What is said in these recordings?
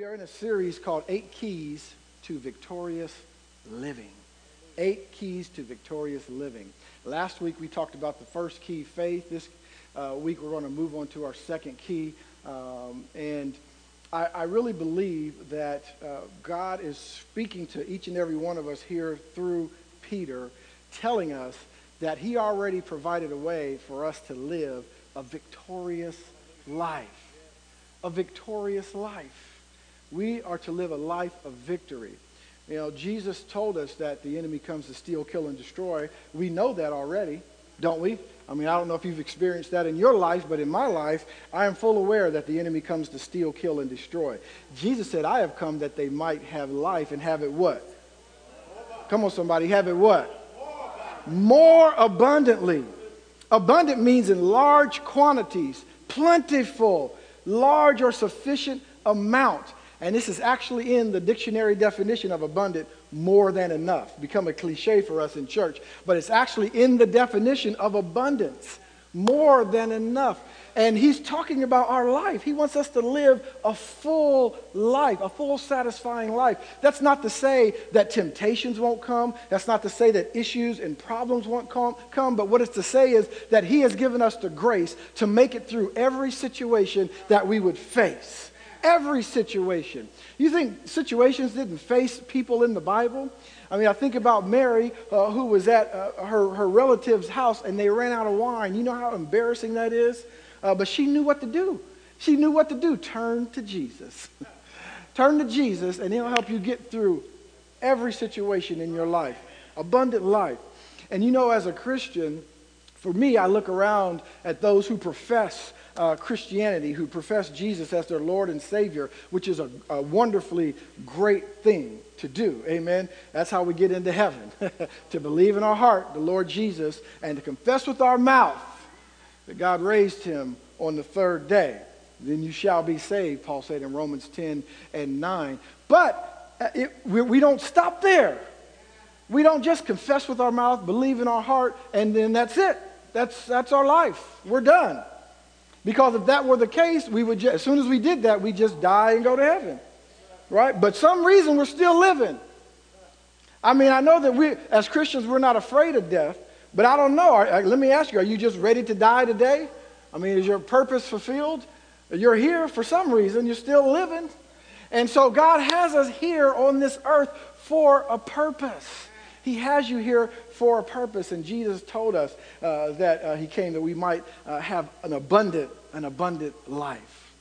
We are in a series called Eight Keys to Victorious Living. Eight Keys to Victorious Living. Last week we talked about the first key, faith. This uh, week we're going to move on to our second key. Um, and I, I, really believe that uh, God is speaking to each and every one of us here through Peter, telling us that he already provided a way for us to live a victorious life. A victorious life. We are to live a life of victory. You know, Jesus told us that the enemy comes to steal, kill, and destroy. We know that already, don't we? I mean, I don't know if you've experienced that in your life, but in my life, I am full aware that the enemy comes to steal, kill, and destroy. Jesus said, I have come that they might have life and have it what? Come on, somebody, have it what? More abundantly. Abundant means in large quantities, plentiful, large or sufficient amount. And this is actually in the dictionary definition of abundant, more than enough. Become a cliche for us in church, but it's actually in the definition of abundance, more than enough. And he's talking about our life. He wants us to live a full life, a full satisfying life. That's not to say that temptations won't come. That's not to say that issues and problems won't come. But what it's to say is that he has given us the grace to make it through every situation that we would face every situation. You think situations didn't face people in the Bible? I mean, I think about Mary, uh, who was at uh, her, her relative's house and they ran out of wine. You know how embarrassing that is? Uh, but she knew what to do. She knew what to do. Turn to Jesus. Turn to Jesus, and He'll help you get through every situation in your life. Abundant life. And you know, as a Christian, for me, I look around at those who profess uh, Christianity, who profess Jesus as their Lord and Savior, which is a, a wonderfully great thing to do. Amen. That's how we get into heaven. to believe in our heart the Lord Jesus and to confess with our mouth that God raised him on the third day. Then you shall be saved, Paul said in Romans 10 and 9. But uh, it, we, we don't stop there. We don't just confess with our mouth, believe in our heart, and then that's it. That's, that's our life. We're done. Because if that were the case, we would just, as soon as we did that, we just die and go to heaven. Right? But some reason we're still living. I mean, I know that we, as Christians, we're not afraid of death, but I don't know. Let me ask you, are you just ready to die today? I mean, is your purpose fulfilled? You're here for some reason, you're still living. And so God has us here on this earth for a purpose. He has you here for a purpose, and Jesus told us uh, that uh, He came that we might uh, have an abundant, an abundant life.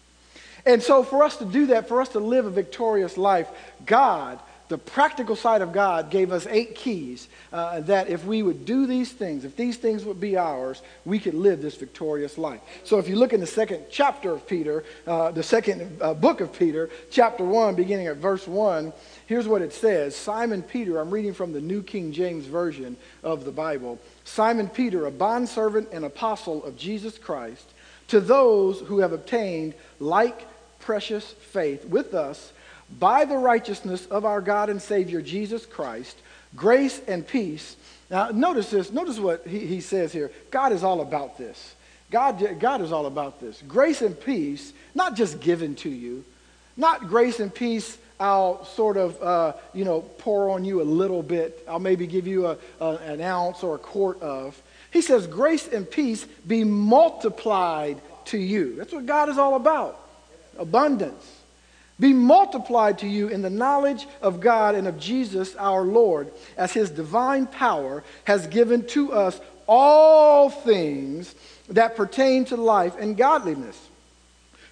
And so, for us to do that, for us to live a victorious life, God the practical side of God gave us eight keys uh, that if we would do these things, if these things would be ours, we could live this victorious life. So if you look in the second chapter of Peter, uh, the second uh, book of Peter, chapter 1, beginning at verse 1, here's what it says Simon Peter, I'm reading from the New King James Version of the Bible. Simon Peter, a bondservant and apostle of Jesus Christ, to those who have obtained like precious faith with us by the righteousness of our God and Savior Jesus Christ, grace and peace. Now, notice this. Notice what he, he says here. God is all about this. God, God is all about this. Grace and peace, not just given to you, not grace and peace I'll sort of, uh, you know, pour on you a little bit. I'll maybe give you a, a, an ounce or a quart of. He says, grace and peace be multiplied to you. That's what God is all about abundance be multiplied to you in the knowledge of God and of Jesus our Lord, as his divine power has given to us all things that pertain to life and godliness.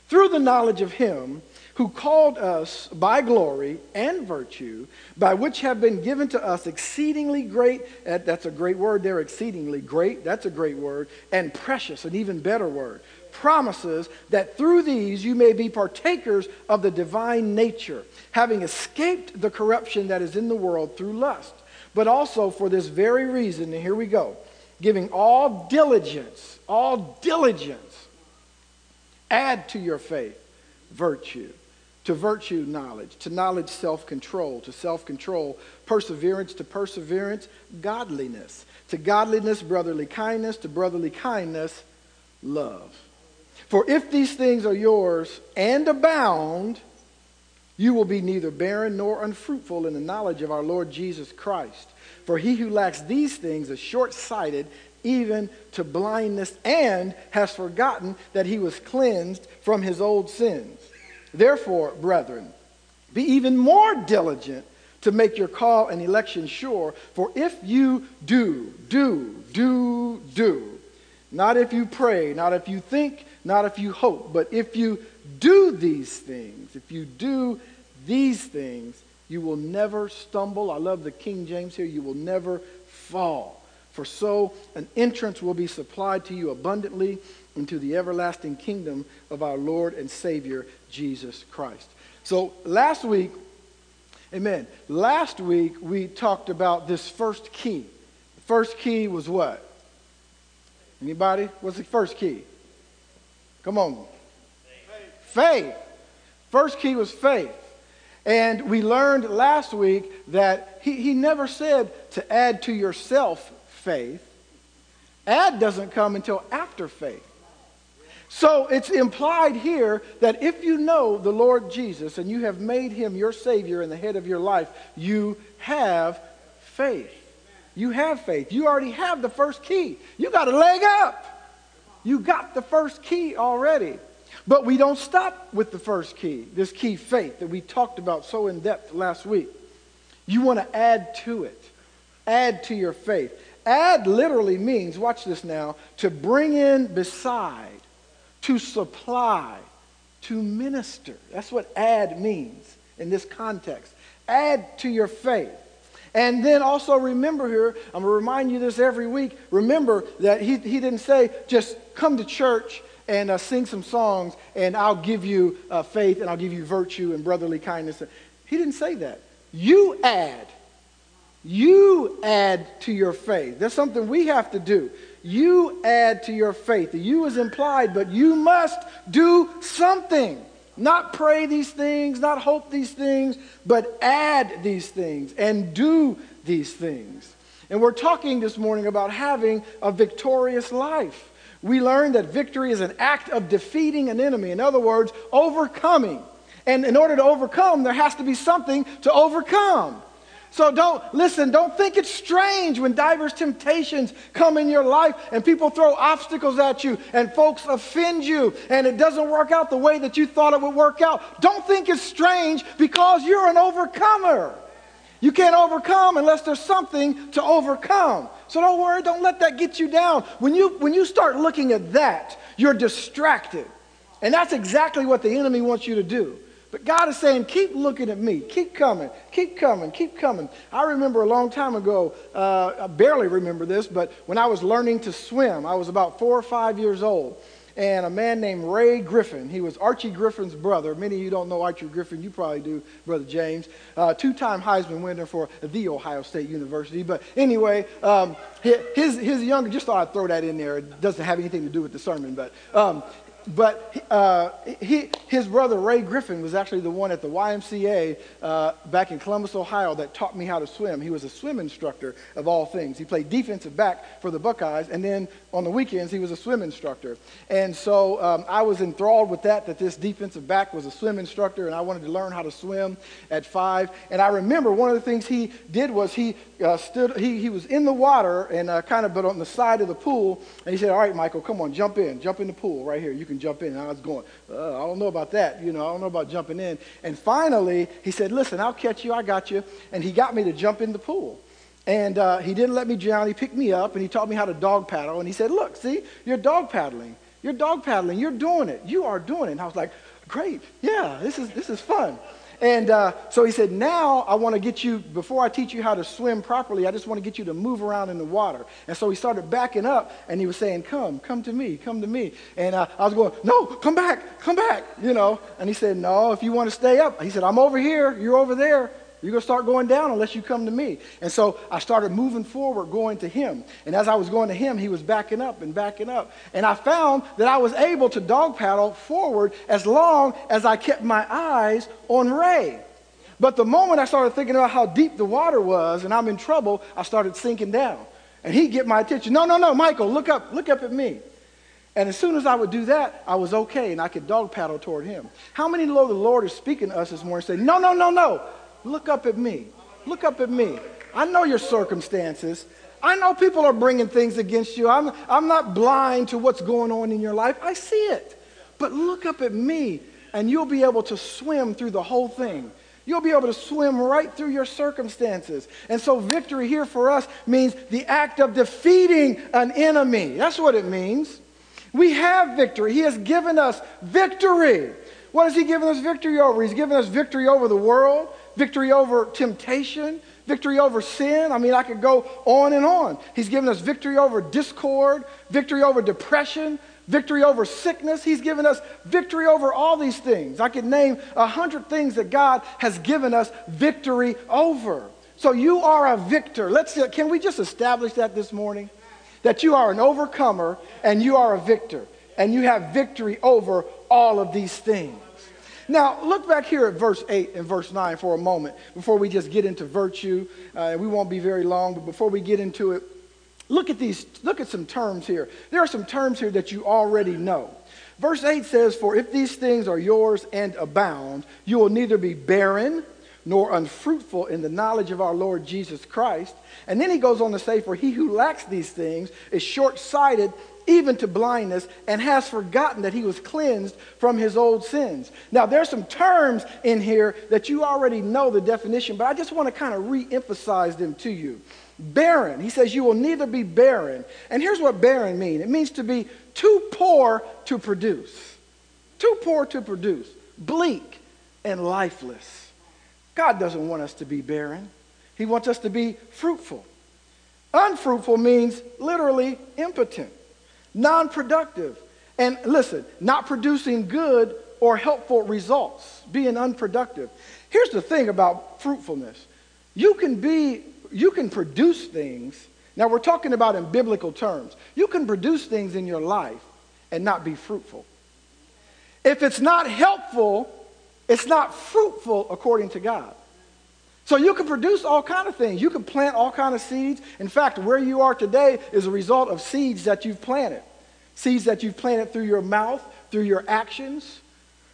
Through the knowledge of him who called us by glory and virtue, by which have been given to us exceedingly great, that's a great word there, exceedingly great, that's a great word, and precious, an even better word promises that through these you may be partakers of the divine nature, having escaped the corruption that is in the world through lust. But also for this very reason, and here we go, giving all diligence, all diligence, add to your faith virtue. To virtue, knowledge. To knowledge, self control. To self control, perseverance. To perseverance, godliness. To godliness, brotherly kindness. To brotherly kindness, love. For if these things are yours and abound, you will be neither barren nor unfruitful in the knowledge of our Lord Jesus Christ. For he who lacks these things is short sighted, even to blindness, and has forgotten that he was cleansed from his old sins. Therefore, brethren, be even more diligent to make your call and election sure. For if you do, do, do, do, not if you pray, not if you think, not if you hope, but if you do these things, if you do these things, you will never stumble. I love the King James here. You will never fall. For so an entrance will be supplied to you abundantly into the everlasting kingdom of our Lord and Savior, Jesus Christ. So last week, amen, last week we talked about this first key. The first key was what? Anybody? What's the first key? Come on. Faith. faith. First key was faith. And we learned last week that he, he never said to add to yourself faith. Add doesn't come until after faith. So it's implied here that if you know the Lord Jesus and you have made him your Savior and the head of your life, you have faith. You have faith. You already have the first key. You got a leg up. You got the first key already. But we don't stop with the first key, this key faith that we talked about so in depth last week. You want to add to it, add to your faith. Add literally means, watch this now, to bring in beside, to supply, to minister. That's what add means in this context. Add to your faith. And then also remember here, I'm going to remind you this every week. Remember that he, he didn't say just come to church and uh, sing some songs, and I'll give you uh, faith, and I'll give you virtue and brotherly kindness. He didn't say that. You add. You add to your faith. That's something we have to do. You add to your faith. The you is implied, but you must do something. Not pray these things, not hope these things, but add these things and do these things. And we're talking this morning about having a victorious life we learned that victory is an act of defeating an enemy. In other words, overcoming. And in order to overcome, there has to be something to overcome. So don't, listen, don't think it's strange when diverse temptations come in your life and people throw obstacles at you and folks offend you and it doesn't work out the way that you thought it would work out. Don't think it's strange because you're an overcomer. You can't overcome unless there's something to overcome. So don't worry, don't let that get you down. When you, when you start looking at that, you're distracted. And that's exactly what the enemy wants you to do. But God is saying, keep looking at me. Keep coming. Keep coming. Keep coming. I remember a long time ago, uh, I barely remember this, but when I was learning to swim, I was about four or five years old and a man named Ray Griffin. He was Archie Griffin's brother. Many of you don't know Archie Griffin. You probably do, Brother James. Uh, two-time Heisman winner for the Ohio State University. But anyway, um, his, his younger, just thought I'd throw that in there. It doesn't have anything to do with the sermon. But um, but uh, he, his brother Ray Griffin was actually the one at the YMCA uh, back in Columbus, Ohio, that taught me how to swim. He was a swim instructor of all things. He played defensive back for the Buckeyes, and then on the weekends he was a swim instructor. And so um, I was enthralled with that, that this defensive back was a swim instructor, and I wanted to learn how to swim at five. And I remember one of the things he did was he uh, stood, he, he was in the water and uh, kind of but on the side of the pool, and he said, "All right, Michael, come on, jump in, jump in the pool right here. You can jump in." And I was going, uh, "I don't know about that, you know, I don't know about jumping in." And finally, he said, "Listen, I'll catch you. I got you." And he got me to jump in the pool. And uh, he didn't let me drown. He picked me up and he taught me how to dog paddle. And he said, Look, see, you're dog paddling. You're dog paddling. You're doing it. You are doing it. And I was like, Great. Yeah, this is, this is fun. And uh, so he said, Now I want to get you, before I teach you how to swim properly, I just want to get you to move around in the water. And so he started backing up and he was saying, Come, come to me, come to me. And uh, I was going, No, come back, come back, you know. And he said, No, if you want to stay up, he said, I'm over here, you're over there. You're going to start going down unless you come to me. And so I started moving forward, going to him. And as I was going to him, he was backing up and backing up. And I found that I was able to dog paddle forward as long as I kept my eyes on Ray. But the moment I started thinking about how deep the water was and I'm in trouble, I started sinking down. And he'd get my attention. No, no, no, Michael, look up, look up at me. And as soon as I would do that, I was okay and I could dog paddle toward him. How many know the Lord is speaking to us this morning saying, No, no, no, no. Look up at me. Look up at me. I know your circumstances. I know people are bringing things against you. I'm, I'm not blind to what's going on in your life. I see it. But look up at me, and you'll be able to swim through the whole thing. You'll be able to swim right through your circumstances. And so, victory here for us means the act of defeating an enemy. That's what it means. We have victory. He has given us victory. What has He given us victory over? He's given us victory over the world, victory over temptation, victory over sin. I mean, I could go on and on. He's given us victory over discord, victory over depression, victory over sickness. He's given us victory over all these things. I could name a hundred things that God has given us victory over. So you are a victor. Let's can we just establish that this morning? That you are an overcomer and you are a victor and you have victory over all of these things. Now, look back here at verse 8 and verse 9 for a moment before we just get into virtue. Uh, we won't be very long, but before we get into it, look at these, look at some terms here. There are some terms here that you already know. Verse 8 says, For if these things are yours and abound, you will neither be barren nor unfruitful in the knowledge of our Lord Jesus Christ. And then he goes on to say, For he who lacks these things is short sighted even to blindness, and has forgotten that he was cleansed from his old sins. Now, there's some terms in here that you already know the definition, but I just want to kind of re emphasize them to you. Barren, he says, you will neither be barren. And here's what barren means it means to be too poor to produce, too poor to produce, bleak and lifeless. God doesn't want us to be barren, He wants us to be fruitful. Unfruitful means literally impotent non productive. And listen, not producing good or helpful results, being unproductive. Here's the thing about fruitfulness you can be, you can produce things. Now, we're talking about in biblical terms. You can produce things in your life and not be fruitful. If it's not helpful, it's not fruitful according to God. So you can produce all kind of things. You can plant all kind of seeds. In fact, where you are today is a result of seeds that you've planted. Seeds that you've planted through your mouth, through your actions.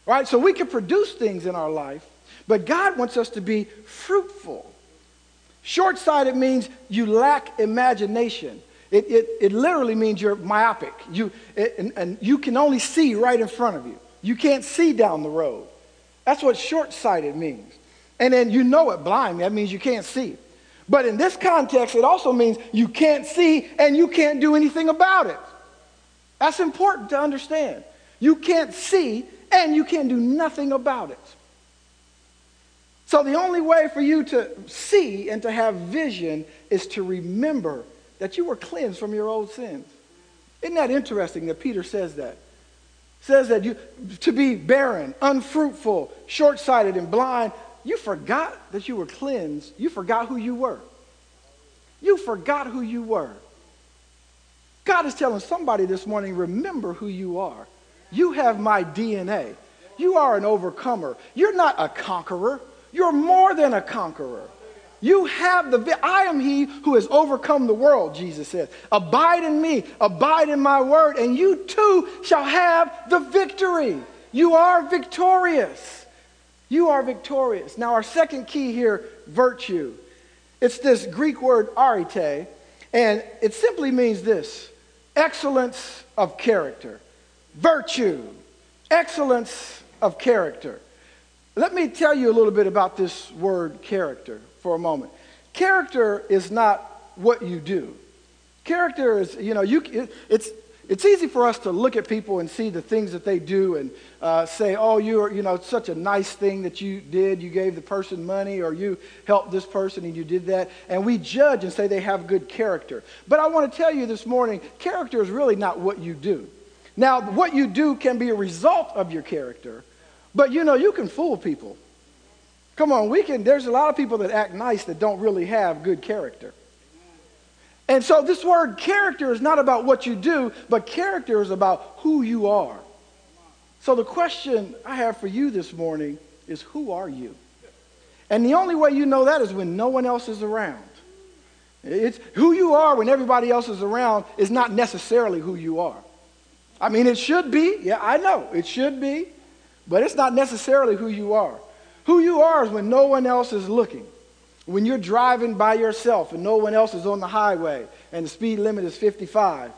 Right? So we can produce things in our life, but God wants us to be fruitful. Short sighted means you lack imagination. It, it, it literally means you're myopic. You, it, and, and you can only see right in front of you. You can't see down the road. That's what short sighted means. And then you know it blind, that means you can't see. But in this context, it also means you can't see and you can't do anything about it. That's important to understand. You can't see and you can't do nothing about it. So the only way for you to see and to have vision is to remember that you were cleansed from your old sins. Isn't that interesting that Peter says that? Says that you to be barren, unfruitful, short-sighted and blind you forgot that you were cleansed. You forgot who you were. You forgot who you were. God is telling somebody this morning, remember who you are. You have my DNA. You are an overcomer. You're not a conqueror. You're more than a conqueror. You have the, I am he who has overcome the world, Jesus says. Abide in me, abide in my word, and you too shall have the victory. You are victorious. You are victorious. Now, our second key here, virtue. It's this Greek word arete, and it simply means this excellence of character. Virtue, excellence of character. Let me tell you a little bit about this word character for a moment. Character is not what you do. Character is, you know, you, it, it's, it's easy for us to look at people and see the things that they do and uh, say, oh, you're, you know, such a nice thing that you did. You gave the person money or you helped this person and you did that. And we judge and say they have good character. But I want to tell you this morning, character is really not what you do. Now, what you do can be a result of your character, but you know, you can fool people. Come on, we can, there's a lot of people that act nice that don't really have good character. And so this word character is not about what you do, but character is about who you are. So the question I have for you this morning is who are you? And the only way you know that is when no one else is around. It's who you are when everybody else is around is not necessarily who you are. I mean, it should be. Yeah, I know. It should be. But it's not necessarily who you are. Who you are is when no one else is looking. When you're driving by yourself and no one else is on the highway and the speed limit is 55.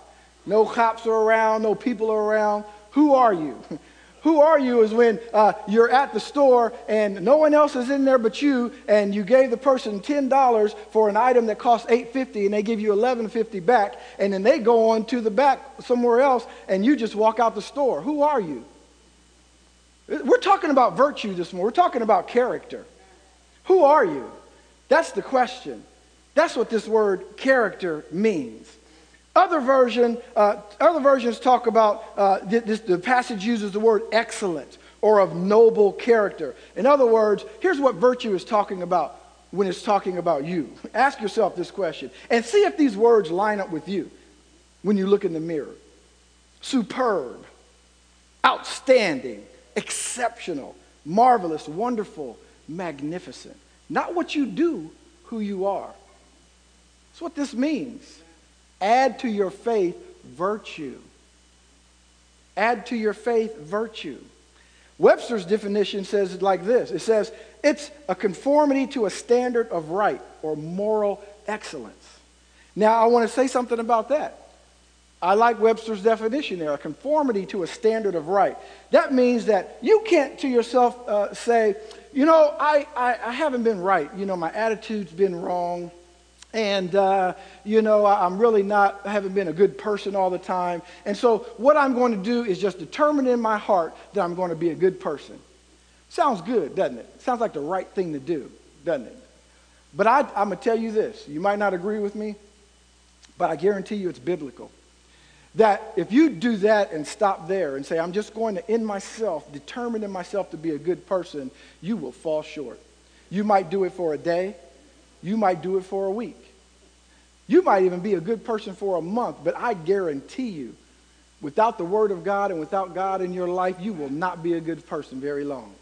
No cops are around, no people are around. Who are you? Who are you is when uh, you're at the store and no one else is in there but you, and you gave the person $10 for an item that costs $8.50 and they give you $11.50 back, and then they go on to the back somewhere else and you just walk out the store. Who are you? We're talking about virtue this morning. We're talking about character. Who are you? That's the question. That's what this word character means. Other, version, uh, other versions talk about uh, this, the passage uses the word excellent or of noble character. In other words, here's what virtue is talking about when it's talking about you. Ask yourself this question and see if these words line up with you when you look in the mirror. Superb, outstanding, exceptional, marvelous, wonderful, magnificent. Not what you do, who you are. That's what this means. Add to your faith virtue. Add to your faith virtue. Webster's definition says it like this it says, it's a conformity to a standard of right or moral excellence. Now, I want to say something about that. I like Webster's definition there, a conformity to a standard of right. That means that you can't to yourself uh, say, you know, I, I, I, haven't been right. You know, my attitude's been wrong. And, uh, you know, I, I'm really not, I haven't been a good person all the time. And so what I'm going to do is just determine in my heart that I'm going to be a good person. Sounds good, doesn't it? Sounds like the right thing to do, doesn't it? But I, I'm going to tell you this. You might not agree with me, but I guarantee you it's biblical. That if you do that and stop there and say, I'm just going to, in myself, determine in myself to be a good person, you will fall short. You might do it for a day, you might do it for a week. You might even be a good person for a month, but I guarantee you, without the Word of God and without God in your life, you will not be a good person very long.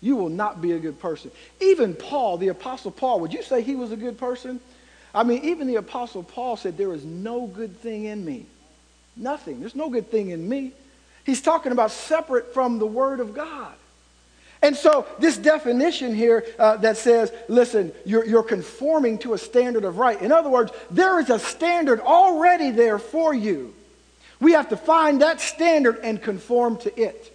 You will not be a good person. Even Paul, the Apostle Paul, would you say he was a good person? I mean, even the Apostle Paul said, There is no good thing in me. Nothing. There's no good thing in me. He's talking about separate from the Word of God. And so, this definition here uh, that says, listen, you're, you're conforming to a standard of right. In other words, there is a standard already there for you. We have to find that standard and conform to it.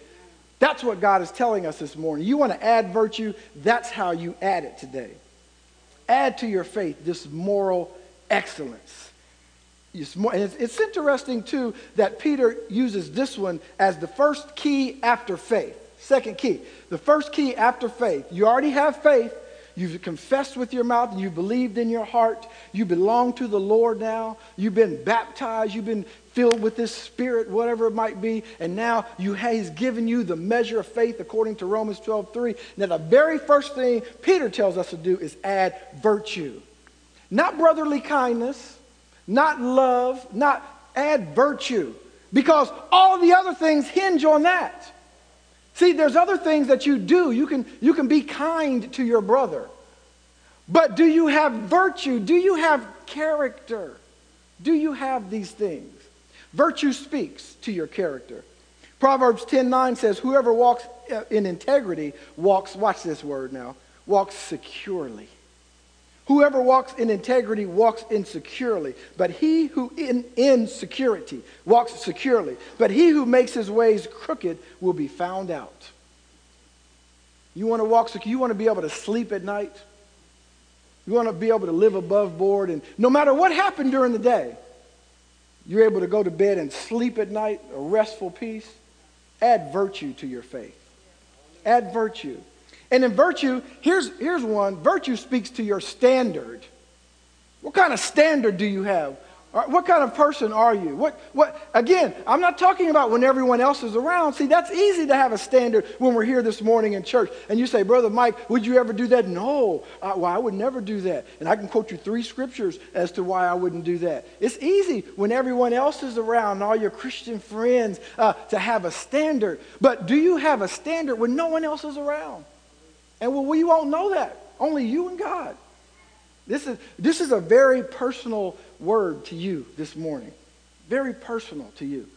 That's what God is telling us this morning. You want to add virtue, that's how you add it today. Add to your faith this moral excellence. And it's, it's interesting, too, that Peter uses this one as the first key after faith. Second key. The first key after faith. You already have faith. You've confessed with your mouth you've believed in your heart. You belong to the Lord now. You've been baptized. You've been filled with this spirit, whatever it might be. And now you, he's given you the measure of faith according to Romans 12 3. Now, the very first thing Peter tells us to do is add virtue. Not brotherly kindness, not love, not add virtue. Because all the other things hinge on that. See, there's other things that you do. You can, you can be kind to your brother. But do you have virtue? Do you have character? Do you have these things? Virtue speaks to your character. Proverbs 10:9 says, Whoever walks uh, in integrity walks, watch this word now, walks securely. Whoever walks in integrity walks insecurely, but he who in insecurity walks securely, but he who makes his ways crooked will be found out. You want to walk secure, you want to be able to sleep at night. You want to be able to live above board and no matter what happened during the day, you're able to go to bed and sleep at night, a restful peace. Add virtue to your faith. Add virtue. And in virtue, here's, here's one virtue speaks to your standard. What kind of standard do you have? What kind of person are you? What, what, again, I'm not talking about when everyone else is around. See, that's easy to have a standard when we're here this morning in church. And you say, Brother Mike, would you ever do that? No, I, well, I would never do that. And I can quote you three scriptures as to why I wouldn't do that. It's easy when everyone else is around, all your Christian friends, uh, to have a standard. But do you have a standard when no one else is around? And well, we won't know that. Only you and God. This is, this is a very personal word to you this morning. Very personal to you.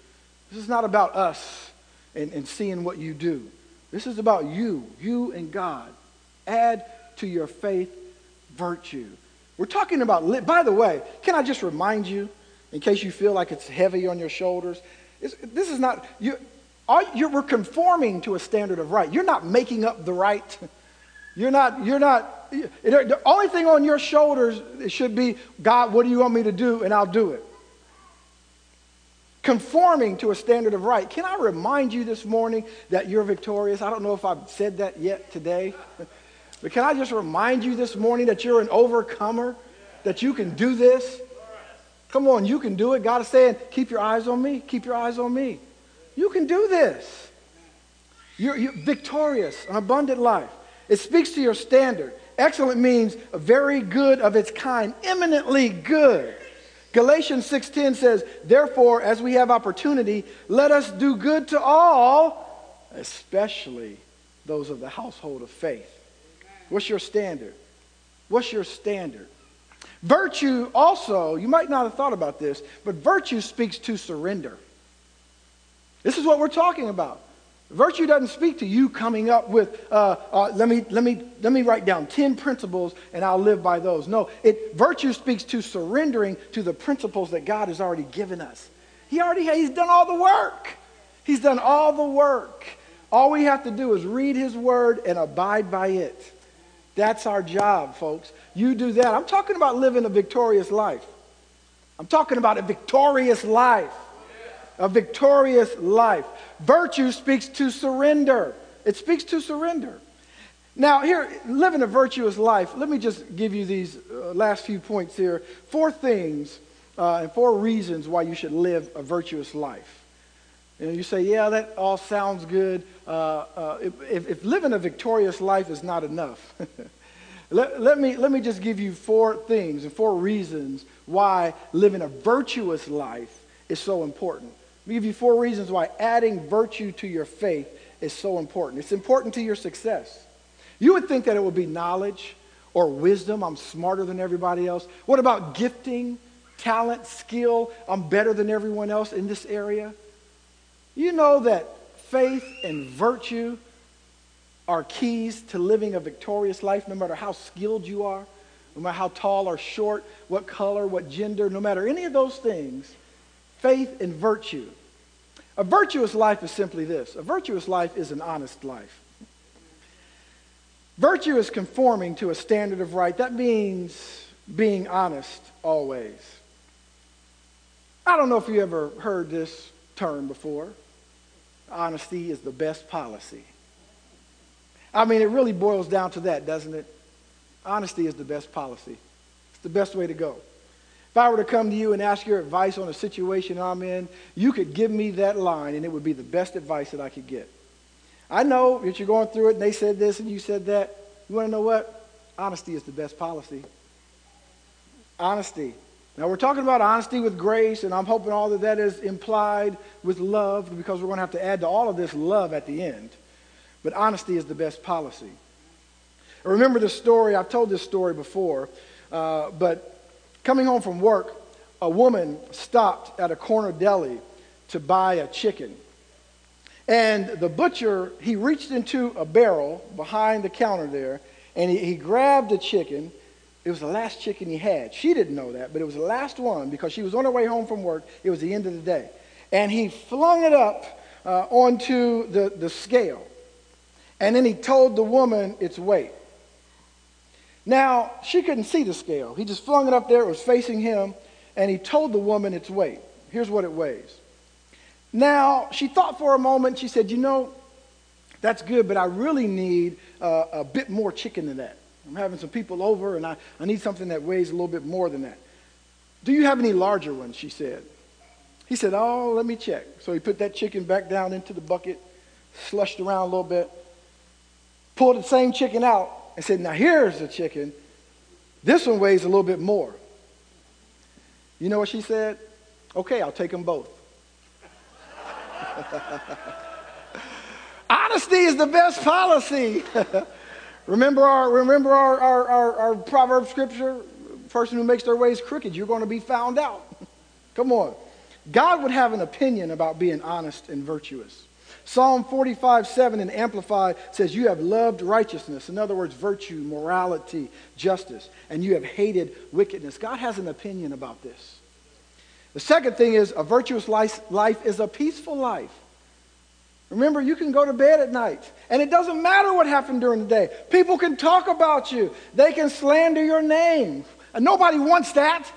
This is not about us and, and seeing what you do. This is about you, you and God. Add to your faith virtue. We're talking about, by the way, can I just remind you, in case you feel like it's heavy on your shoulders, this is not, you, you're, we're conforming to a standard of right. You're not making up the right. You're not, you're not, the only thing on your shoulders should be, God, what do you want me to do? And I'll do it. Conforming to a standard of right. Can I remind you this morning that you're victorious? I don't know if I've said that yet today. But can I just remind you this morning that you're an overcomer? That you can do this? Come on, you can do it. God is saying, keep your eyes on me. Keep your eyes on me. You can do this. You're, you're victorious, an abundant life. It speaks to your standard. Excellent means very good of its kind, eminently good. Galatians 6:10 says, "Therefore, as we have opportunity, let us do good to all, especially those of the household of faith." What's your standard? What's your standard? Virtue also, you might not have thought about this, but virtue speaks to surrender. This is what we're talking about. Virtue doesn't speak to you coming up with, uh, uh, let, me, let, me, let me write down 10 principles and I'll live by those. No, it, virtue speaks to surrendering to the principles that God has already given us. He already he's done all the work. He's done all the work. All we have to do is read his word and abide by it. That's our job, folks. You do that. I'm talking about living a victorious life. I'm talking about a victorious life a victorious life. Virtue speaks to surrender. It speaks to surrender. Now, here, living a virtuous life, let me just give you these uh, last few points here. Four things uh, and four reasons why you should live a virtuous life. And you say, yeah, that all sounds good. Uh, uh if, if, living a victorious life is not enough, let, let, me, let me just give you four things and four reasons why living a virtuous life is so important. Me give you four reasons why adding virtue to your faith is so important. It's important to your success. You would think that it would be knowledge or wisdom. I'm smarter than everybody else. What about gifting, talent, skill? I'm better than everyone else in this area. You know that faith and virtue are keys to living a victorious life, no matter how skilled you are, no matter how tall or short, what color, what gender, no matter any of those things faith and virtue. A virtuous life is simply this a virtuous life is an honest life. Virtue is conforming to a standard of right. That means being honest always. I don't know if you ever heard this term before. Honesty is the best policy. I mean, it really boils down to that, doesn't it? Honesty is the best policy. It's the best way to go. If I were to come to you and ask your advice on a situation I'm in, you could give me that line and it would be the best advice that I could get. I know that you're going through it and they said this and you said that. You want to know what? Honesty is the best policy. Honesty. Now, we're talking about honesty with grace, and I'm hoping all of that is implied with love because we're going to have to add to all of this love at the end. But honesty is the best policy. I remember this story, I've told this story before, uh, but Coming home from work, a woman stopped at a corner deli to buy a chicken. And the butcher, he reached into a barrel behind the counter there, and he, he grabbed the chicken. It was the last chicken he had. She didn't know that, but it was the last one because she was on her way home from work. It was the end of the day. And he flung it up uh, onto the, the scale. And then he told the woman its weight. Now, she couldn't see the scale. He just flung it up there, it was facing him, and he told the woman its weight. Here's what it weighs. Now, she thought for a moment, she said, You know, that's good, but I really need uh, a bit more chicken than that. I'm having some people over, and I, I need something that weighs a little bit more than that. Do you have any larger ones? She said. He said, Oh, let me check. So he put that chicken back down into the bucket, slushed around a little bit, pulled the same chicken out, and said, Now here's the chicken. This one weighs a little bit more. You know what she said? Okay, I'll take them both. Honesty is the best policy. remember our, remember our, our, our, our proverb scripture? Person who makes their ways crooked, you're going to be found out. Come on. God would have an opinion about being honest and virtuous. Psalm 45, 7 in Amplified says, You have loved righteousness. In other words, virtue, morality, justice. And you have hated wickedness. God has an opinion about this. The second thing is a virtuous life, life is a peaceful life. Remember, you can go to bed at night, and it doesn't matter what happened during the day. People can talk about you, they can slander your name. And nobody wants that.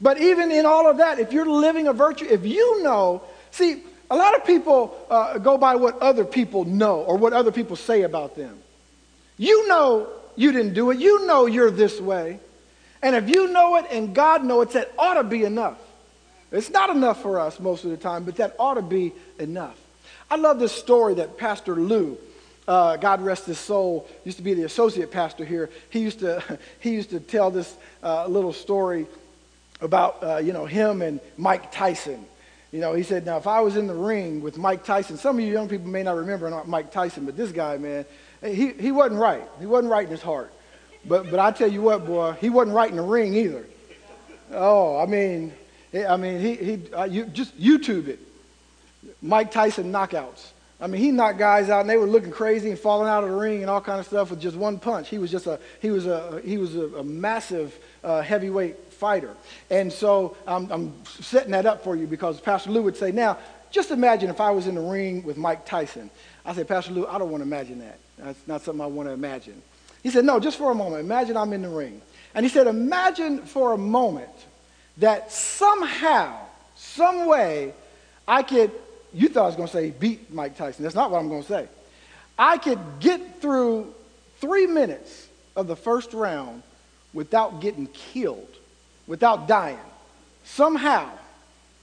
But even in all of that, if you're living a virtue, if you know, see, a lot of people uh, go by what other people know or what other people say about them. You know you didn't do it. You know you're this way. And if you know it and God knows it, that ought to be enough. It's not enough for us most of the time, but that ought to be enough. I love this story that Pastor Lou, uh, God rest his soul, used to be the associate pastor here. He used to, he used to tell this uh, little story about, uh, you know, him and Mike Tyson. You know, he said, now, if I was in the ring with Mike Tyson, some of you young people may not remember Mike Tyson, but this guy, man, he, he wasn't right. He wasn't right in his heart. But, but I tell you what, boy, he wasn't right in the ring either. Oh, I mean, I mean, he, he uh, you, just YouTube it. Mike Tyson knockouts. I mean, he knocked guys out, and they were looking crazy and falling out of the ring and all kind of stuff with just one punch. He was just a he was a he was a, a massive uh, heavyweight fighter. And so I'm, I'm setting that up for you because Pastor Lou would say, now, just imagine if I was in the ring with Mike Tyson. I said, Pastor Lou, I don't want to imagine that. That's not something I want to imagine. He said, no, just for a moment. Imagine I'm in the ring. And he said, imagine for a moment that somehow, some way, I could, you thought I was going to say beat Mike Tyson. That's not what I'm going to say. I could get through three minutes of the first round without getting killed without dying. Somehow,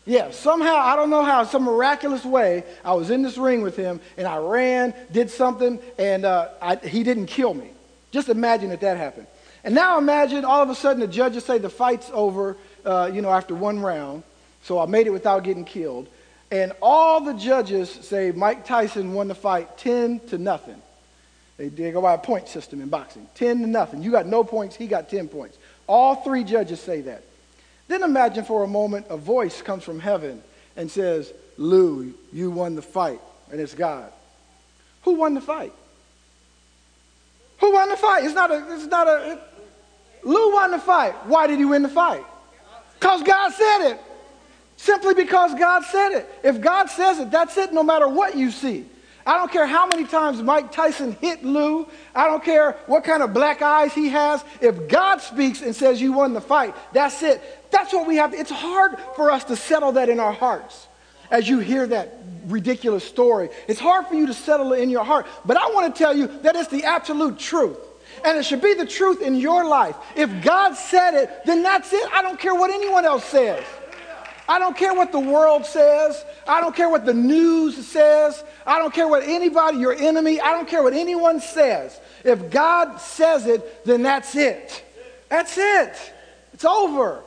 yeah, somehow, I don't know how, some miraculous way, I was in this ring with him and I ran, did something, and uh, I, he didn't kill me. Just imagine that that happened. And now imagine all of a sudden the judges say the fight's over, uh, you know, after one round. So I made it without getting killed. And all the judges say Mike Tyson won the fight 10 to nothing. They, they go by a point system in boxing 10 to nothing. You got no points, he got 10 points. All three judges say that. Then imagine for a moment a voice comes from heaven and says, Lou, you won the fight, and it's God. Who won the fight? Who won the fight? It's not a, it's not a, it, Lou won the fight. Why did he win the fight? Because God said it. Simply because God said it. If God says it, that's it no matter what you see. I don't care how many times Mike Tyson hit Lou. I don't care what kind of black eyes he has. If God speaks and says you won the fight, that's it. That's what we have. It's hard for us to settle that in our hearts as you hear that ridiculous story. It's hard for you to settle it in your heart. But I want to tell you that it's the absolute truth. And it should be the truth in your life. If God said it, then that's it. I don't care what anyone else says. I don't care what the world says. I don't care what the news says. I don't care what anybody, your enemy, I don't care what anyone says. If God says it, then that's it. That's it. It's over.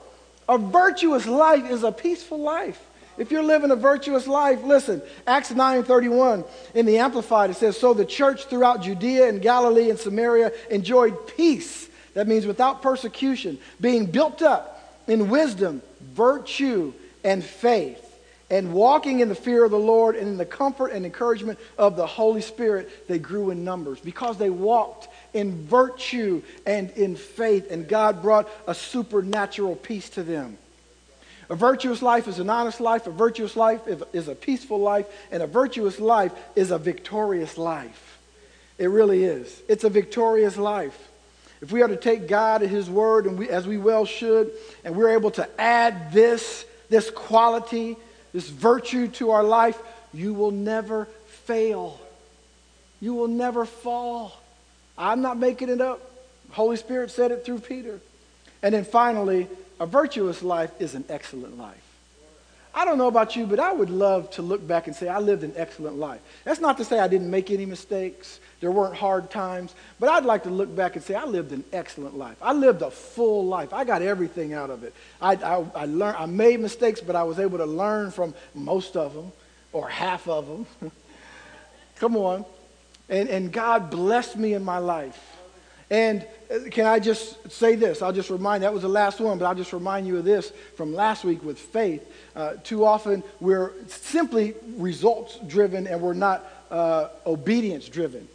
A virtuous life is a peaceful life. If you're living a virtuous life, listen, Acts 9:31 in the Amplified it says, "So the church throughout Judea and Galilee and Samaria enjoyed peace." That means without persecution, being built up in wisdom, virtue, and faith and walking in the fear of the Lord and in the comfort and encouragement of the Holy Spirit, they grew in numbers because they walked in virtue and in faith, and God brought a supernatural peace to them. A virtuous life is an honest life, a virtuous life is a peaceful life, and a virtuous life is a victorious life. It really is. It's a victorious life. If we are to take God at His word, and we, as we well should, and we're able to add this this quality, this virtue to our life, you will never fail. You will never fall. I'm not making it up. Holy Spirit said it through Peter. And then finally, a virtuous life is an excellent life. I don't know about you, but I would love to look back and say I lived an excellent life. That's not to say I didn't make any mistakes. There weren't hard times. But I'd like to look back and say I lived an excellent life. I lived a full life. I got everything out of it. I, I, I, learned, I made mistakes, but I was able to learn from most of them or half of them. Come on. And, and God blessed me in my life. And uh, can I just say this? I'll just remind, that was the last one, but I'll just remind you of this from last week with faith. Uh, too often we're simply results driven and we're not uh, obedience driven.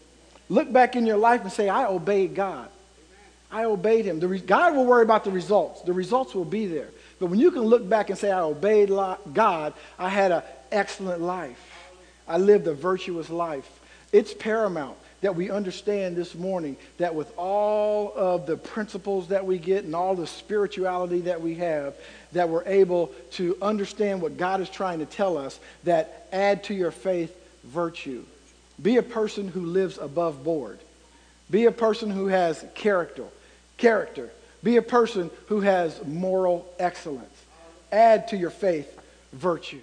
Look back in your life and say, I obeyed God. I obeyed him. Re- God will worry about the results. The results will be there. But when you can look back and say, I obeyed God, I had an excellent life. I lived a virtuous life. It's paramount that we understand this morning that with all of the principles that we get and all the spirituality that we have, that we're able to understand what God is trying to tell us, that add to your faith virtue. Be a person who lives above board. Be a person who has character. Character. Be a person who has moral excellence. Add to your faith virtue.